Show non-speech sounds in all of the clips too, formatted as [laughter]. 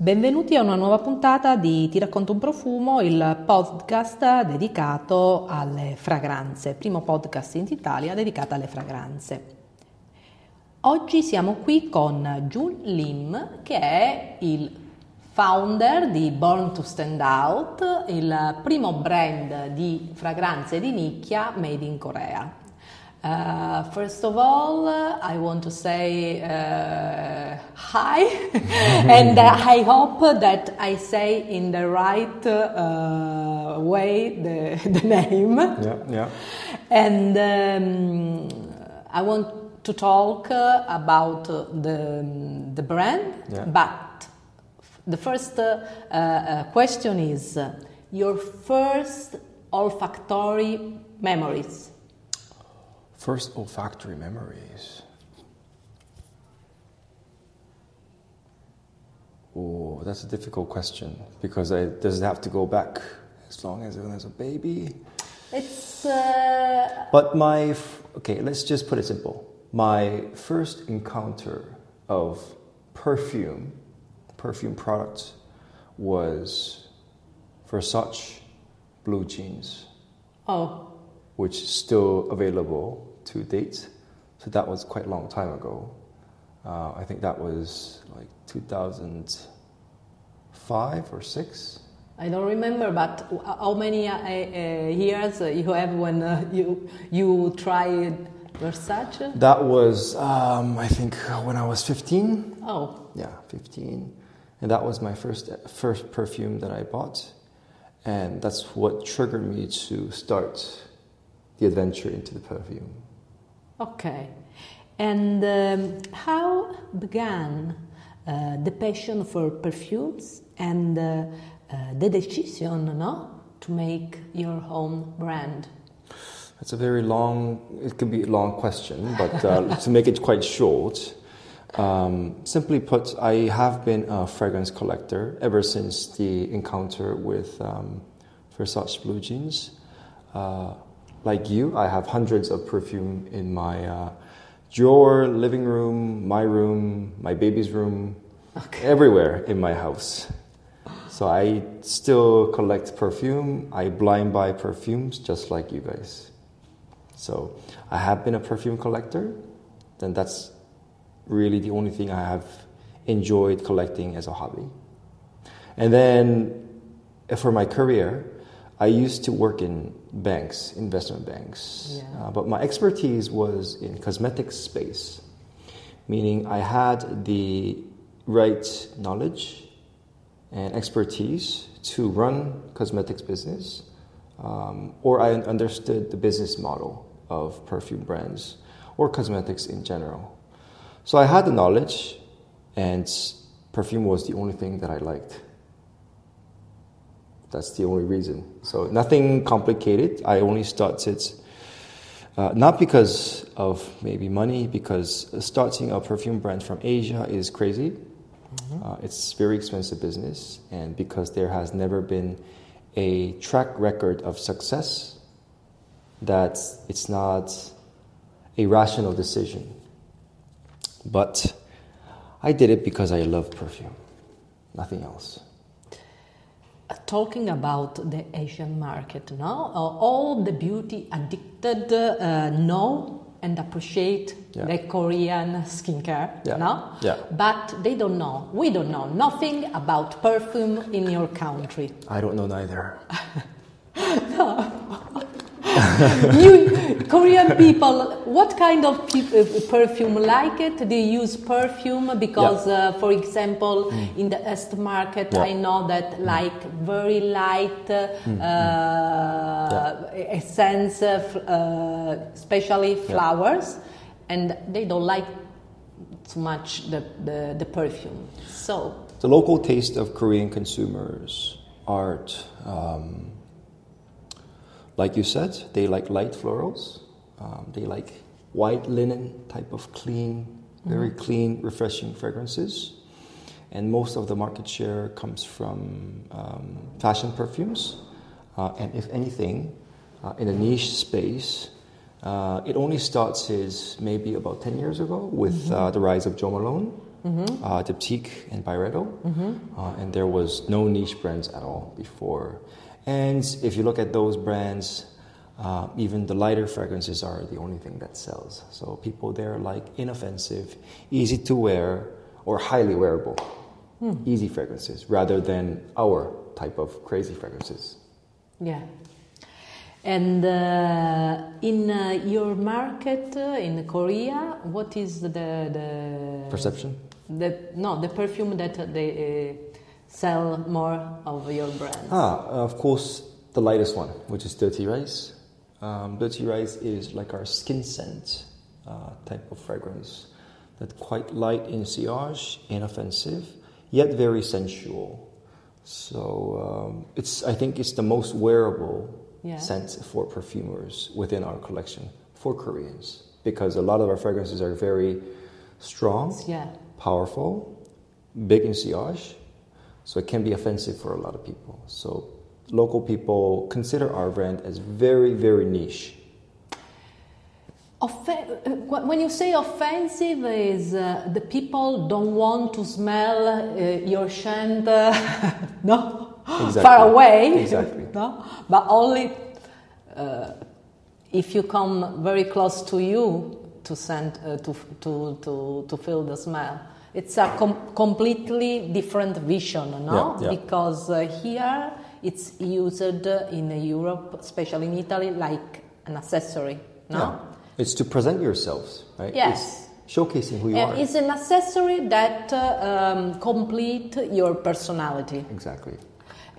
Benvenuti a una nuova puntata di Ti racconto un profumo, il podcast dedicato alle fragranze, primo podcast in Italia dedicato alle fragranze. Oggi siamo qui con Jun Lim che è il founder di Born to Stand Out, il primo brand di fragranze di nicchia made in Corea. Uh, first of all, uh, I want to say uh, hi, [laughs] and I hope that I say in the right uh, way the, [laughs] the name. Yeah, yeah. And um, I want to talk uh, about the, the brand, Yeah. but the first uh, question is your first olfactory memories. First olfactory memories. Oh, that's a difficult question because I, doesn't have to go back as long as when I was a baby? It's uh, But my, f- okay, let's just put it simple. My first encounter of perfume, perfume products, was Versace blue jeans. oh, which is still available to date. So that was quite a long time ago. Uh, I think that was like 2005 or six. I don't remember, but how many uh, uh, years you have when uh, you you tried Versace? That was, um, I think, when I was 15. Oh, Yeah, 15. And that was my first first perfume that I bought. And that's what triggered me to start the adventure into the perfume. Okay. And um, how began uh, the passion for perfumes and uh, uh, the decision, no, to make your own brand? It's a very long, it could be a long question, but uh, [laughs] to make it quite short, um, simply put, I have been a fragrance collector ever since the encounter with um, Versace Blue Jeans. Like you, I have hundreds of perfume in my uh, drawer, living room, my room, my baby's room, everywhere in my house. So I still collect perfume. I blind buy perfumes just like you guys. So I have been a perfume collector. Then that's really the only thing I have enjoyed collecting as a hobby. And then uh, for my career, I used to work in banks, investment banks. Yeah. Uh, but my expertise was in cosmetics space, meaning I had the right knowledge and expertise to run cosmetics business, um, or I understood the business model of perfume brands or cosmetics in general. So I had the knowledge, and perfume was the only thing that I liked. That's the only reason. So nothing complicated. I only started uh, not because of maybe money, because starting a perfume brand from Asia is crazy. Uh, it's very expensive business, and because there has never been a track record of success, that it's not a rational decision. But I did it because I love perfume, nothing else. Talking about the Asian market, no, Uh, all the beauty addicted uh, know and appreciate Yeah. the Korean skincare, Yeah. no, Yeah. but they don't know. We don't know nothing about perfume in your country. I don't know neither. [laughs] [laughs] you Korean people, what kind of pe- uh, perfume like it? Do you use perfume because, uh, for example, in the East market, Mm. Yeah. Mm. I know that like very light uh, essence, uh, f- uh, especially flowers, and they don't like too much the, the, the perfume. So The local taste of Korean consumers, art, um, like you said, they like light florals. Um, they like white linen type of clean, very clean, refreshing fragrances. And most of the market share comes from um, fashion perfumes. Uh, and if anything, uh, in a niche space, uh, it only started maybe about 10 years ago with uh, the rise of Jo Malone. uh, Diptyque, and Byredo. Uh, and there was no niche brands at all before. And if you look at those brands, uh, even the lighter fragrances are the only thing that sells. So people there like inoffensive, easy to wear, or highly wearable, easy fragrances rather than our type of crazy fragrances. Yeah. And uh, in uh, your market uh, in Korea, what is the the Perception? the no the perfume that they uh, sell more of your brands? Ah, of course, the latest one, which is Dirty Rice. Um, Dirty Rice is like our skin scent uh, type of fragrance. That's quite light in sillage, inoffensive, yet very sensual. So um, it's, I think, it's the most wearable Yeah. scent for perfumers within our collection for Koreans because a lot of our fragrances are very strong Yeah. powerful, big in sillage, so it can be offensive for a lot of people. So local people consider our brand as very, very niche. Offen- when you say offensive, is uh, the people don't want to smell uh, your scent, uh, [laughs] no, Exactly. far away, Exactly. [laughs] no, but only uh, if you come very close to you to send uh, to, to to to feel the smell. It's a com- completely different vision, no? Yeah, yeah. Because uh, here it's used in Europe, especially in Italy, like an accessory, no? Yeah. It's to present yourselves, right? Yes. It's showcasing who you And are. it's an accessory that uh, um, complete your personality. Exactly.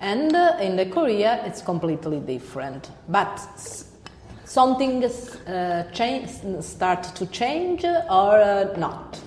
And uh, in the Korea, it's completely different. But s- something uh, change, start to change or uh, not.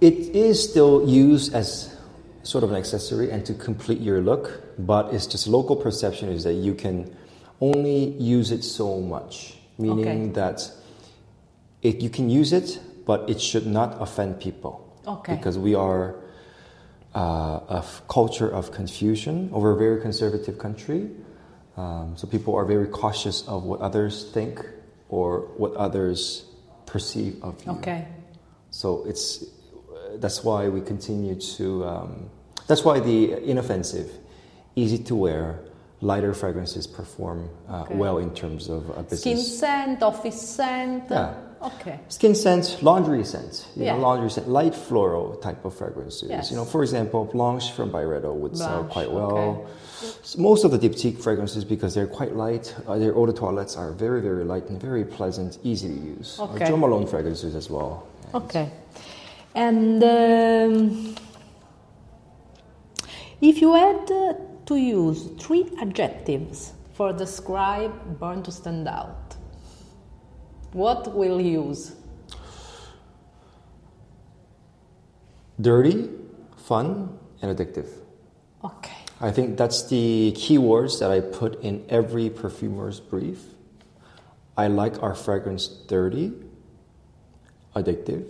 It is still used as sort of an accessory and to complete your look, but it's just local perception is that you can only use it so much, meaning Okay. that it, you can use it, but it should not offend people. Okay. Because we are uh, a f- culture of Confucian, over a very conservative country. Um, so people are very cautious of what others think or what others perceive of you. Okay. So it's that's why we continue to. Um, that's why the inoffensive, easy to wear, lighter fragrances perform uh, Okay. well in terms of uh, Skin scent, office scent. Yeah. Okay. Skin scent, laundry scent, you Yeah. know, laundry scent, light floral type of fragrances. Yes. You know, for example, Blanche from Byredo would sell quite well. okay. S- Most of the diptyque fragrances, because they're quite light, uh, their eau de toilettes are very, very light and very pleasant, easy to use. Okay. Or Jo Malone fragrances as well. Okay. And um, if you had to use three adjectives for describe Born to Stand Out, what will you use? Dirty, fun, and addictive. Okay. I think that's the keywords that I put in every perfumer's brief. I like our fragrance dirty, addictive,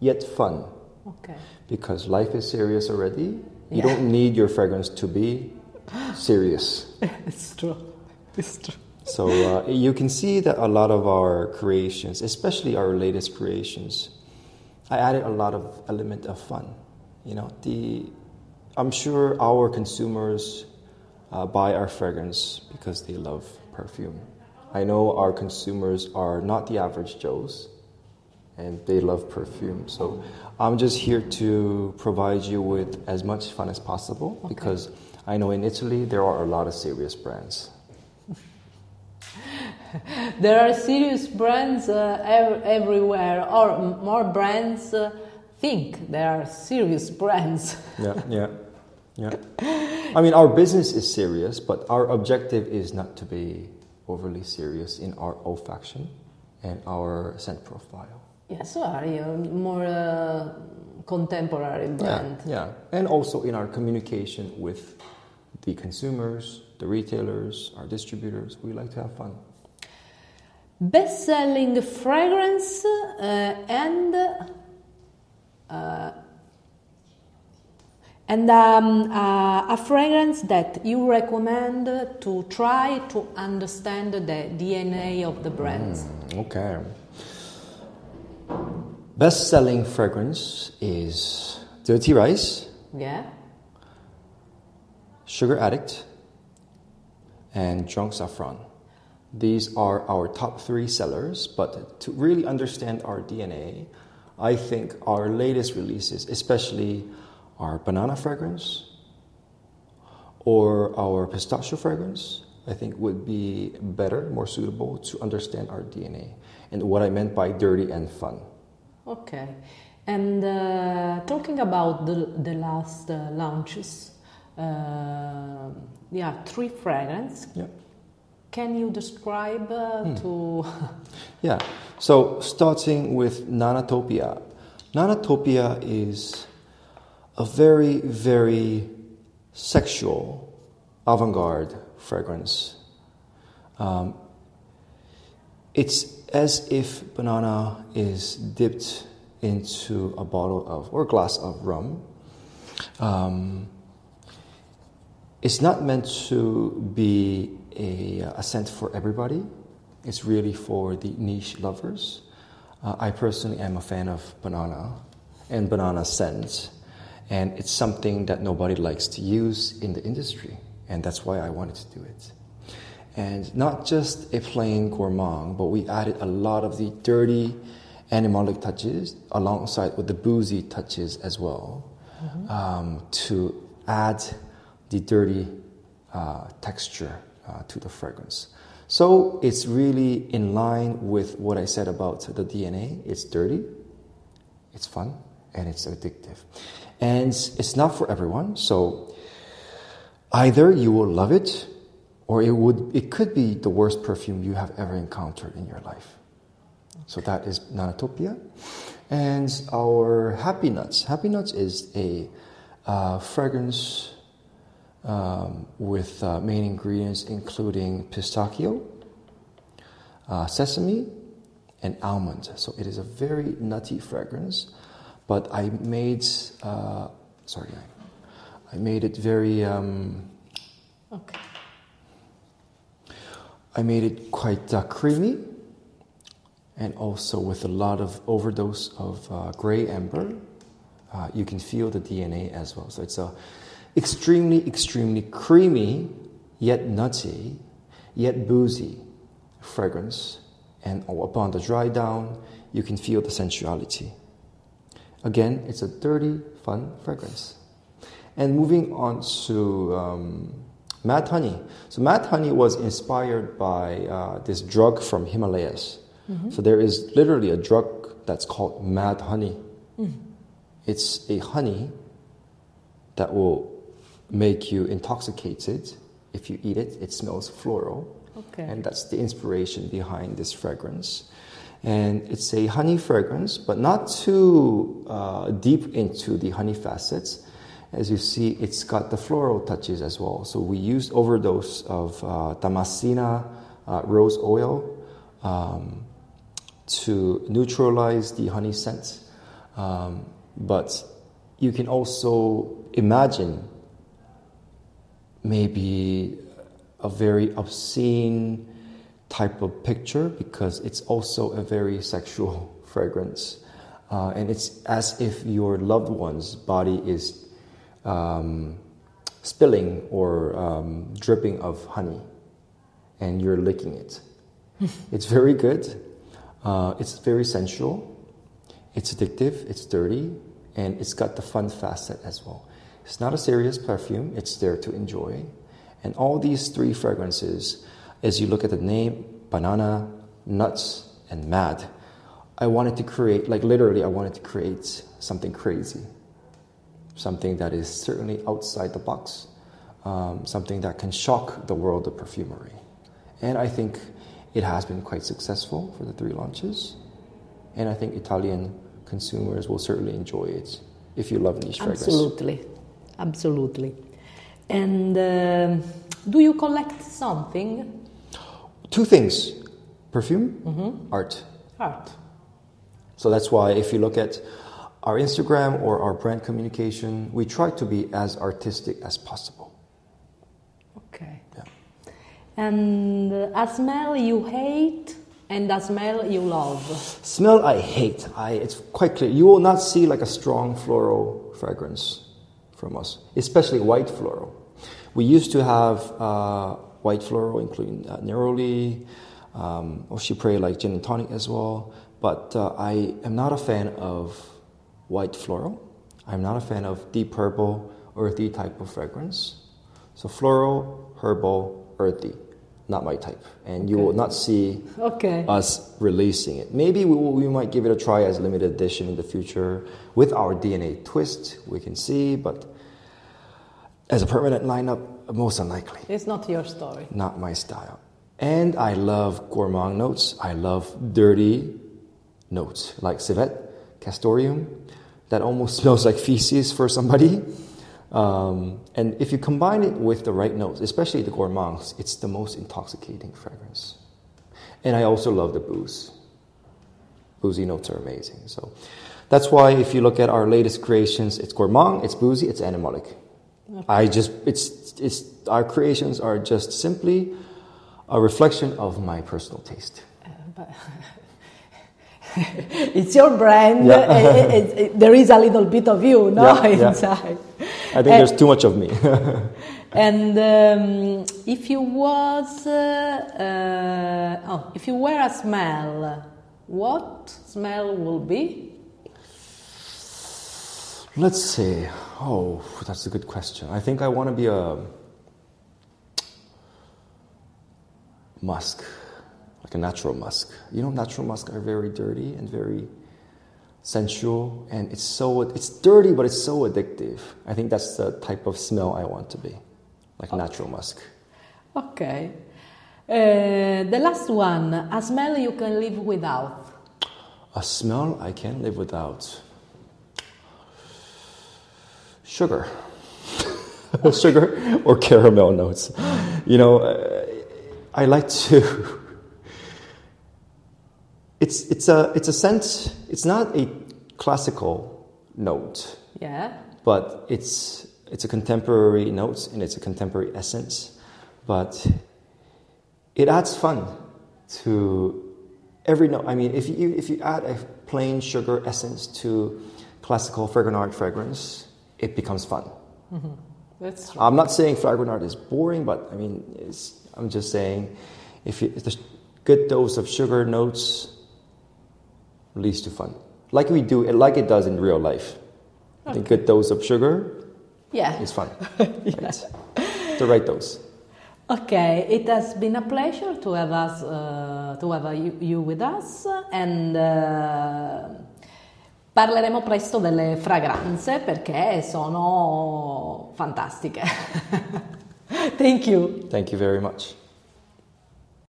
yet fun. Okay. Because life is serious already. You Yeah. don't need your fragrance to be serious. [laughs] it's true. It's true. So uh, you can see that a lot of our creations, especially our latest creations, I added a lot of element of fun. You know, the I'm sure our consumers uh, buy our fragrance because they love perfume. I know our consumers are not the average Joes, and they love perfume. So I'm just here to provide you with as much fun as possible because I know in Italy there are a lot of serious brands. [laughs] There are serious brands uh, ev- everywhere, or m- more brands uh, think there are serious brands. [laughs] Yeah, yeah, yeah. I mean, our business is serious, but our objective is not to be overly serious in our olfaction and our scent profile. Yes, so are you more uh, contemporary brand? Yeah, yeah. And also in our communication with the consumers, the retailers, our distributors, we like to have fun. Best-selling fragrance uh, and uh, and um, uh, a fragrance that you recommend to try to understand the DNA of the brands. Okay. Best selling fragrance is Dirty Rice, Yeah. Sugar Addict, and Drunk Saffron. These are our top three sellers, but to really understand our DNA, I think our latest releases, especially our banana fragrance or our pistachio fragrance, I think would be better, more suitable to understand our DNA and what I meant by dirty and fun. Okay. And uh, talking about the, the last uh, launches, uh, yeah, three fragrance. Yeah. Can you describe uh, to? [laughs] Yeah. So starting with Bananatopia. Bananatopia is a very, very sexual avant-garde fragrance. Um, it's as if banana is dipped into a bottle of or glass of rum. Um, it's not meant to be a, a scent for everybody. It's really for the niche lovers. Uh, I personally am a fan of banana and banana scents, and it's something that nobody likes to use in the industry, and that's why I wanted to do it. And not just a plain gourmand, but we added a lot of the dirty animalic touches alongside with the boozy touches as well um, to add the dirty uh, texture uh, to the fragrance. So it's really in line with what I said about the DNA. It's dirty, it's fun, and it's addictive. And it's not for everyone. So either you will love it, or it would it could be the worst perfume you have ever encountered in your life. So that is Bananatopia. And our Happy Nuts. Happy Nuts is a uh, fragrance um, with uh, main ingredients including pistachio, uh, sesame, and almond. So it is a very nutty fragrance, but I made uh, sorry, I made it very. Um, Okay. I made it quite uh, creamy and also with a lot of overdose of uh, gray amber. Uh, you can feel the DNA as well. So it's a extremely, extremely creamy, yet nutty, yet boozy fragrance. And upon the dry down, you can feel the sensuality. Again, it's a dirty, fun fragrance. And moving on to um, Mad Honey. So, Mad Honey was inspired by uh, this drug from Himalayas. So, there is literally a drug that's called Mad Honey. It's a honey that will make you intoxicated. If you eat it, it smells floral. Okay. And that's the inspiration behind this fragrance. And it's a honey fragrance, but not too uh, deep into the honey facets. As you see, it's got the floral touches as well. So we used overdose of uh, Damascena uh, rose oil um, to neutralize the honey scent. Um, but you can also imagine maybe a very obscene type of picture because it's also a very [laughs] sexual fragrance. Uh, and it's as if your loved one's body is um, spilling or um, dripping of honey and you're licking it. [laughs] it's very good. Uh, it's very sensual. It's addictive. It's dirty. And it's got the fun facet as well. It's not a serious perfume. It's there to enjoy. And all these three fragrances, as you look at the name, banana, nuts, and mad, I wanted to create, like literally, I wanted to create something crazy. Something that is certainly outside the box. Um, something that can shock the world of perfumery. And I think it has been quite successful for the three launches. And I think Italian consumers will certainly enjoy it if you love niche fragrance. Absolutely, absolutely. And um do you collect something? Two things perfume, art. Art. So that's why if you look at our Instagram or our brand communication, we try to be as artistic as possible. Okay. Yeah. And a smell you hate and a smell you love. Smell I hate. I, it's quite clear. You will not see like a strong floral fragrance from us, especially white floral. We used to have uh, white floral, including uh, neroli, um, Oshipre like gin and tonic as well. But uh, I am not a fan of white floral. I'm not a fan of deep herbal, earthy type of fragrance. So floral, herbal, earthy, not my type. And you will not see Ok. us releasing it. Maybe we, will, we might give it a try as limited edition in the future with our DNA twist. We can see, but as a permanent lineup, most unlikely. It's not your story. Not my style. And I love gourmand notes. I love dirty notes like civet, castoreum, that almost [laughs] smells like feces for somebody. Um, and if you combine it with the right notes, especially the gourmands, it's the most intoxicating fragrance. And I also love the booze. Boozy notes are amazing. So that's why if you look at our latest creations, it's gourmand, it's boozy, it's animalic. I just it's it's our creations are just simply a reflection of my personal taste. [laughs] [laughs] It's your brand. Yeah. eh, eh, eh, there is a little bit of you, no, Yeah, [laughs] yeah. inside. I think there's too much of me. [laughs] And um, if you was, uh, uh, oh, if you were a smell, what smell will be? Let's see. Oh, that's a good question. I think I want to be a musk, like a natural musk. You know, natural musk are very dirty and very sensual, and it's so it's dirty, but it's so addictive. I think that's the type of smell I want to be, like natural musk. Okay. Uh, the last one, a smell you can live without. A smell I can't live without. Sugar. [laughs] Sugar or caramel notes. You know, uh, I like to. [laughs] It's, it's, a, it's a scent, it's not a classical note, Yeah. but it's, it's a contemporary note and it's a contemporary essence. But it adds fun to every note. I mean, if you, if you add a plain sugar essence to classical Fragonard fragrance, it becomes fun. Mm-hmm. That's true. I'm not saying Fragonard is boring, but I mean, it's, I'm just saying if, you, if there's good dose of sugar notes leads to fun. Like we do, it like it does in real life. I think good dose of sugar Yeah. is fun. [laughs] Right? The right dose. Okay, it has been a pleasure to have us, uh, to have you, you with us, and uh, parleremo presto delle fragranze perché sono fantastiche. [laughs] Thank you. Thank you very much.